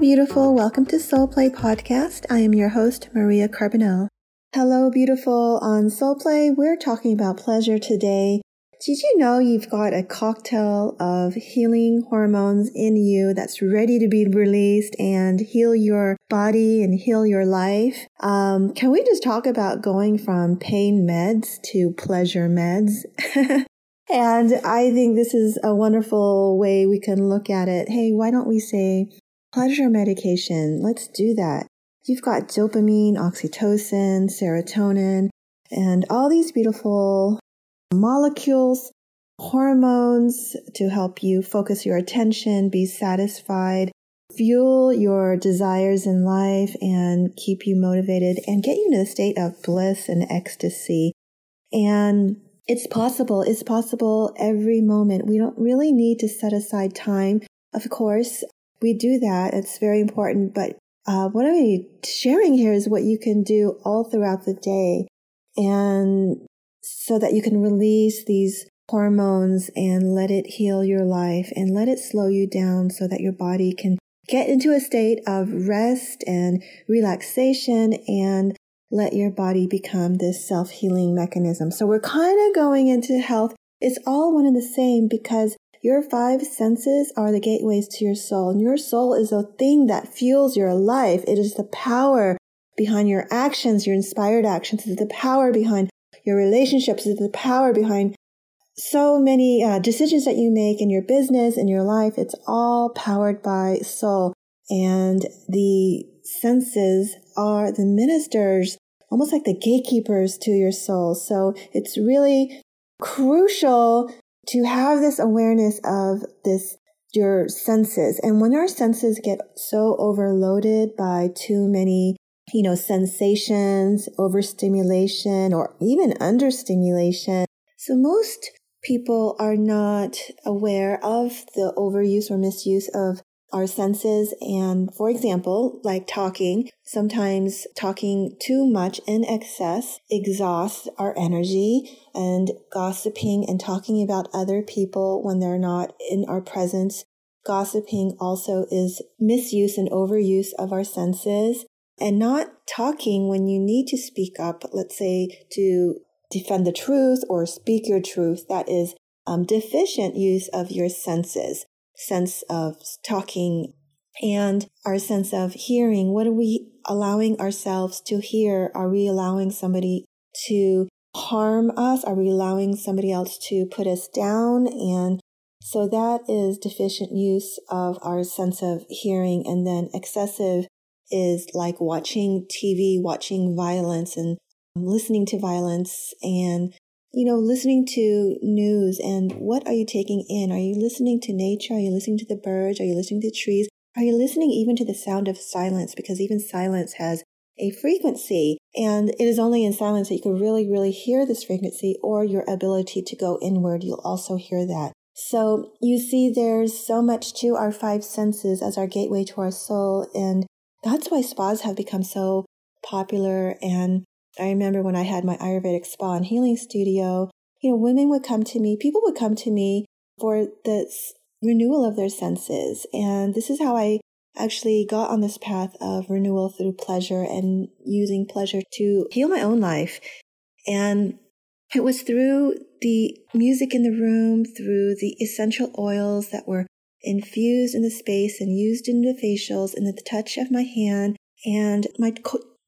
Beautiful. Welcome to Soul Play Podcast. I am your host, Maria Carbonell. Hello, beautiful. On Soul Play, we're talking about pleasure today. Did you know you've got a cocktail of healing hormones in you that's ready to be released and heal your body and heal your life? Um, can we just talk about going from pain meds to pleasure meds? and I think this is a wonderful way we can look at it. Hey, why don't we say pleasure medication. Let's do that. You've got dopamine, oxytocin, serotonin, and all these beautiful molecules, hormones to help you focus your attention, be satisfied, fuel your desires in life, and keep you motivated and get you in a state of bliss and ecstasy. And it's possible. It's possible every moment. We don't really need to set aside time. Of course, we do that. It's very important. But uh, what I'm sharing here is what you can do all throughout the day. And so that you can release these hormones and let it heal your life and let it slow you down so that your body can get into a state of rest and relaxation and let your body become this self healing mechanism. So we're kind of going into health. It's all one and the same because your five senses are the gateways to your soul, and your soul is a thing that fuels your life. It is the power behind your actions, your inspired actions. It is the power behind your relationships. It is the power behind so many uh, decisions that you make in your business, in your life. It's all powered by soul. And the senses are the ministers, almost like the gatekeepers to your soul. So it's really crucial to have this awareness of this your senses. And when our senses get so overloaded by too many you know sensations overstimulation or even understimulation so most people are not aware of the overuse or misuse of our senses. And for example, like talking, sometimes talking too much in excess exhausts our energy and gossiping and talking about other people when they're not in our presence. Gossiping also is misuse and overuse of our senses and not talking when you need to speak up, let's say to defend the truth or speak your truth. That is um, deficient use of your senses sense of talking and our sense of hearing. What are we allowing ourselves to hear? Are we allowing somebody to harm us? Are we allowing somebody else to put us down? And so that is deficient use of our sense of hearing. And then excessive is like watching TV, watching violence and listening to violence and you know, listening to news and what are you taking in? Are you listening to nature? Are you listening to the birds? Are you listening to trees? Are you listening even to the sound of silence? Because even silence has a frequency and it is only in silence that you can really, really hear this frequency or your ability to go inward. You'll also hear that. So you see, there's so much to our five senses as our gateway to our soul. And that's why spas have become so popular and I remember when I had my Ayurvedic spa and healing studio, you know, women would come to me, people would come to me for this renewal of their senses. And this is how I actually got on this path of renewal through pleasure and using pleasure to heal my own life. And it was through the music in the room, through the essential oils that were infused in the space and used in the facials and the touch of my hand and my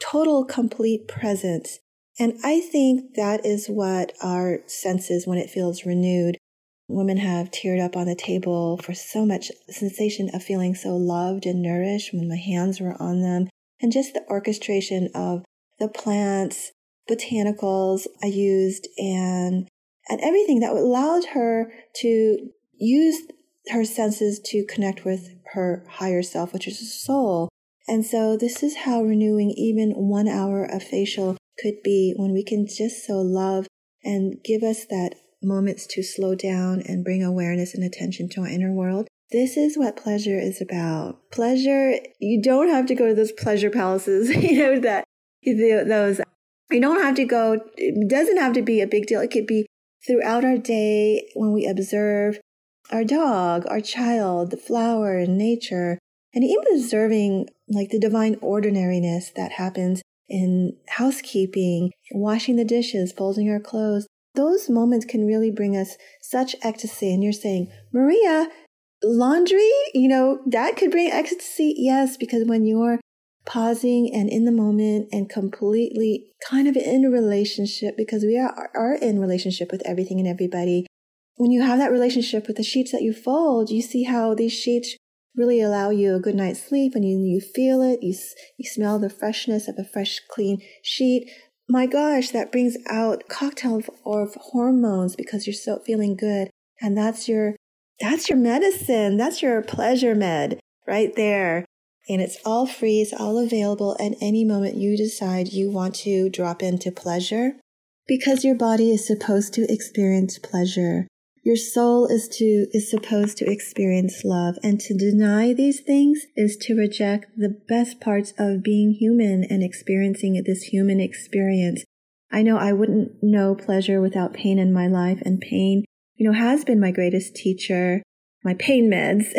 total complete presence. And I think that is what our senses when it feels renewed. Women have teared up on the table for so much sensation of feeling so loved and nourished when my hands were on them. And just the orchestration of the plants, botanicals I used and and everything that allowed her to use her senses to connect with her higher self, which is a soul. And so this is how renewing even one hour of facial could be when we can just so love and give us that moments to slow down and bring awareness and attention to our inner world. This is what pleasure is about. Pleasure, you don't have to go to those pleasure palaces, you know, that those, you don't have to go, it doesn't have to be a big deal. It could be throughout our day when we observe our dog, our child, the flower, and nature, and even observing like the divine ordinariness that happens in housekeeping, washing the dishes, folding our clothes. Those moments can really bring us such ecstasy. And you're saying, Maria, laundry, you know, that could bring ecstasy. Yes, because when you're pausing and in the moment and completely kind of in relationship, because we are, are in relationship with everything and everybody. When you have that relationship with the sheets that you fold, you see how these sheets really allow you a good night's sleep and you, you feel it. You, you smell the freshness of a fresh, clean sheet. My gosh, that brings out cocktail of hormones because you're so feeling good. And that's your, that's your medicine. That's your pleasure med right there. And it's all free. It's all available at any moment you decide you want to drop into pleasure because your body is supposed to experience pleasure. Your soul is to, is supposed to experience love and to deny these things is to reject the best parts of being human and experiencing this human experience. I know I wouldn't know pleasure without pain in my life and pain, you know, has been my greatest teacher, my pain meds.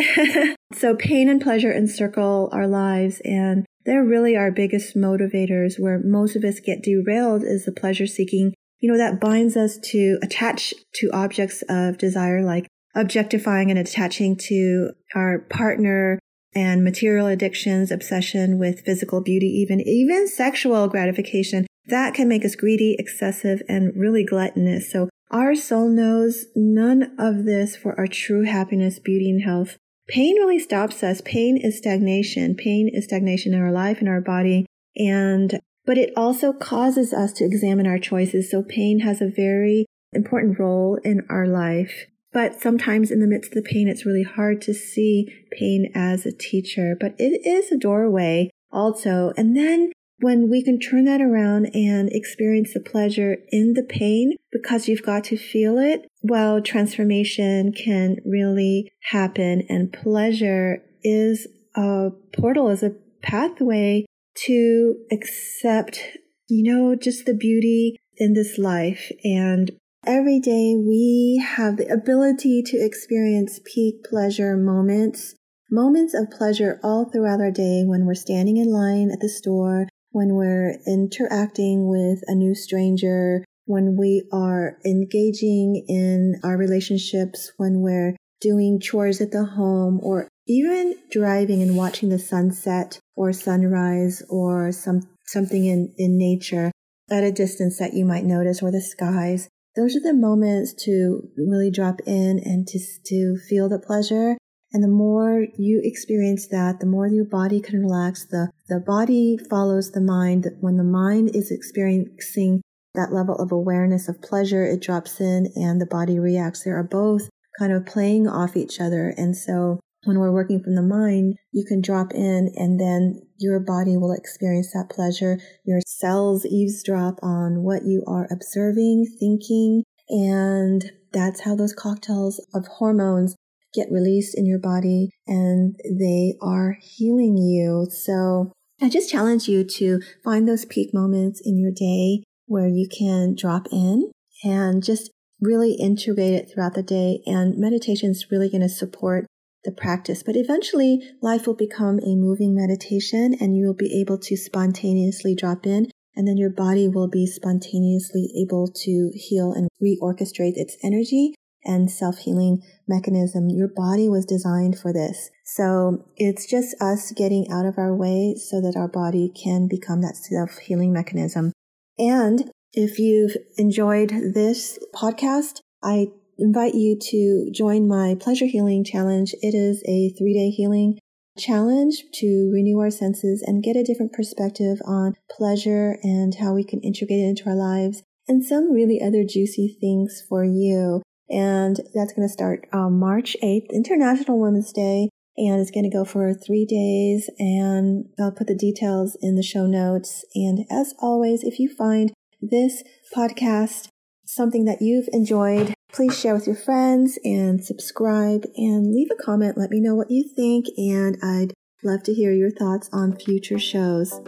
so pain and pleasure encircle our lives and they're really our biggest motivators where most of us get derailed is the pleasure seeking you know, that binds us to attach to objects of desire, like objectifying and attaching to our partner and material addictions, obsession with physical beauty, even, even sexual gratification. That can make us greedy, excessive, and really gluttonous. So our soul knows none of this for our true happiness, beauty, and health. Pain really stops us. Pain is stagnation. Pain is stagnation in our life, in our body. And but it also causes us to examine our choices. So pain has a very important role in our life. But sometimes in the midst of the pain, it's really hard to see pain as a teacher, but it is a doorway also. And then when we can turn that around and experience the pleasure in the pain because you've got to feel it, well, transformation can really happen and pleasure is a portal, is a pathway to accept, you know, just the beauty in this life. And every day we have the ability to experience peak pleasure moments, moments of pleasure all throughout our day when we're standing in line at the store, when we're interacting with a new stranger, when we are engaging in our relationships, when we're doing chores at the home, or even driving and watching the sunset or sunrise or some something in, in nature at a distance that you might notice or the skies. Those are the moments to really drop in and to, to feel the pleasure. And the more you experience that, the more your body can relax. The, the body follows the mind. When the mind is experiencing that level of awareness of pleasure, it drops in and the body reacts. They are both kind of playing off each other. And so when we're working from the mind, you can drop in and then your body will experience that pleasure. Your cells eavesdrop on what you are observing, thinking, and that's how those cocktails of hormones get released in your body and they are healing you. So I just challenge you to find those peak moments in your day where you can drop in and just really integrate it throughout the day. And meditation is really going to support the practice. But eventually, life will become a moving meditation and you will be able to spontaneously drop in. And then your body will be spontaneously able to heal and reorchestrate its energy and self healing mechanism. Your body was designed for this. So it's just us getting out of our way so that our body can become that self healing mechanism. And if you've enjoyed this podcast, I invite you to join my pleasure healing challenge. It is a three day healing challenge to renew our senses and get a different perspective on pleasure and how we can integrate it into our lives and some really other juicy things for you. And that's going to start um, March 8th, International Women's Day. And it's going to go for three days. And I'll put the details in the show notes. And as always, if you find this podcast something that you've enjoyed, please share with your friends and subscribe and leave a comment. Let me know what you think, and I'd love to hear your thoughts on future shows.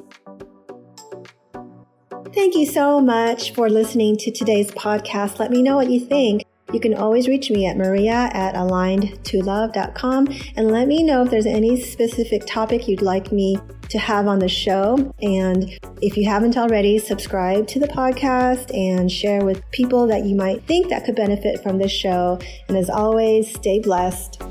Thank you so much for listening to today's podcast. Let me know what you think. You can always reach me at maria at aligned2love.com and let me know if there's any specific topic you'd like me to have on the show. And if you haven't already, subscribe to the podcast and share with people that you might think that could benefit from this show. And as always, stay blessed.